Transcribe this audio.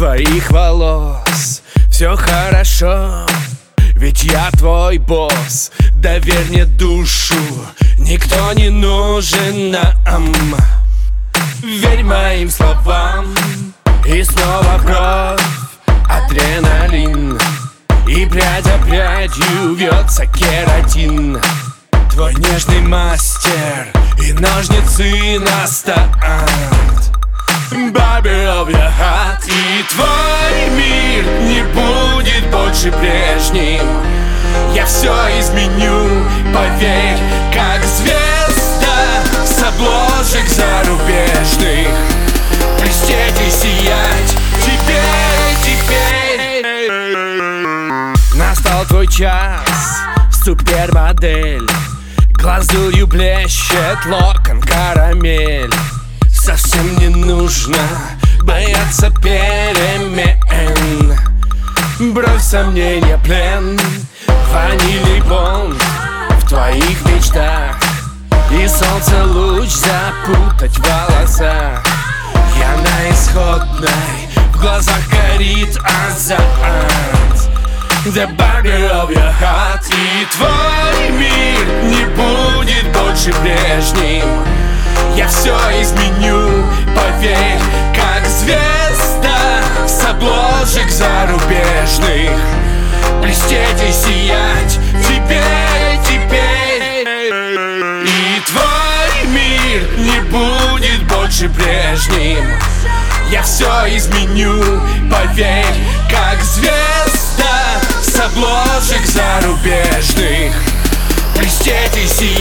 твоих волос. Все хорошо, ведь я твой босс. Доверь мне душу, никто не нужен нам. Верь моим словам И снова кровь, адреналин. И прядь за прядью вьется кератин. Твой нежный мастер и ножницы на старт Baby your heart Твой мир не будет больше прежним. Я все изменю, поверь, как звезда С обложек зарубежных. Блестеть и сиять теперь, теперь. Настал твой час, супермодель. Глазурью блещет локон карамель. Совсем не нужно бояться перемен. Бровь сомнения плен Ванильный бонд в твоих мечтах. И солнце луч запутать в волосах. Я на исходной, в глазах горит азарт. The burger of your heart. И твой мир не будет больше прежним. Я все изменю, зарубежных. Блестеть и сиять теперь, теперь. И твой мир не будет больше прежним. Я все изменю, поверь, как звезда с обложек зарубежных. Блестеть и сиять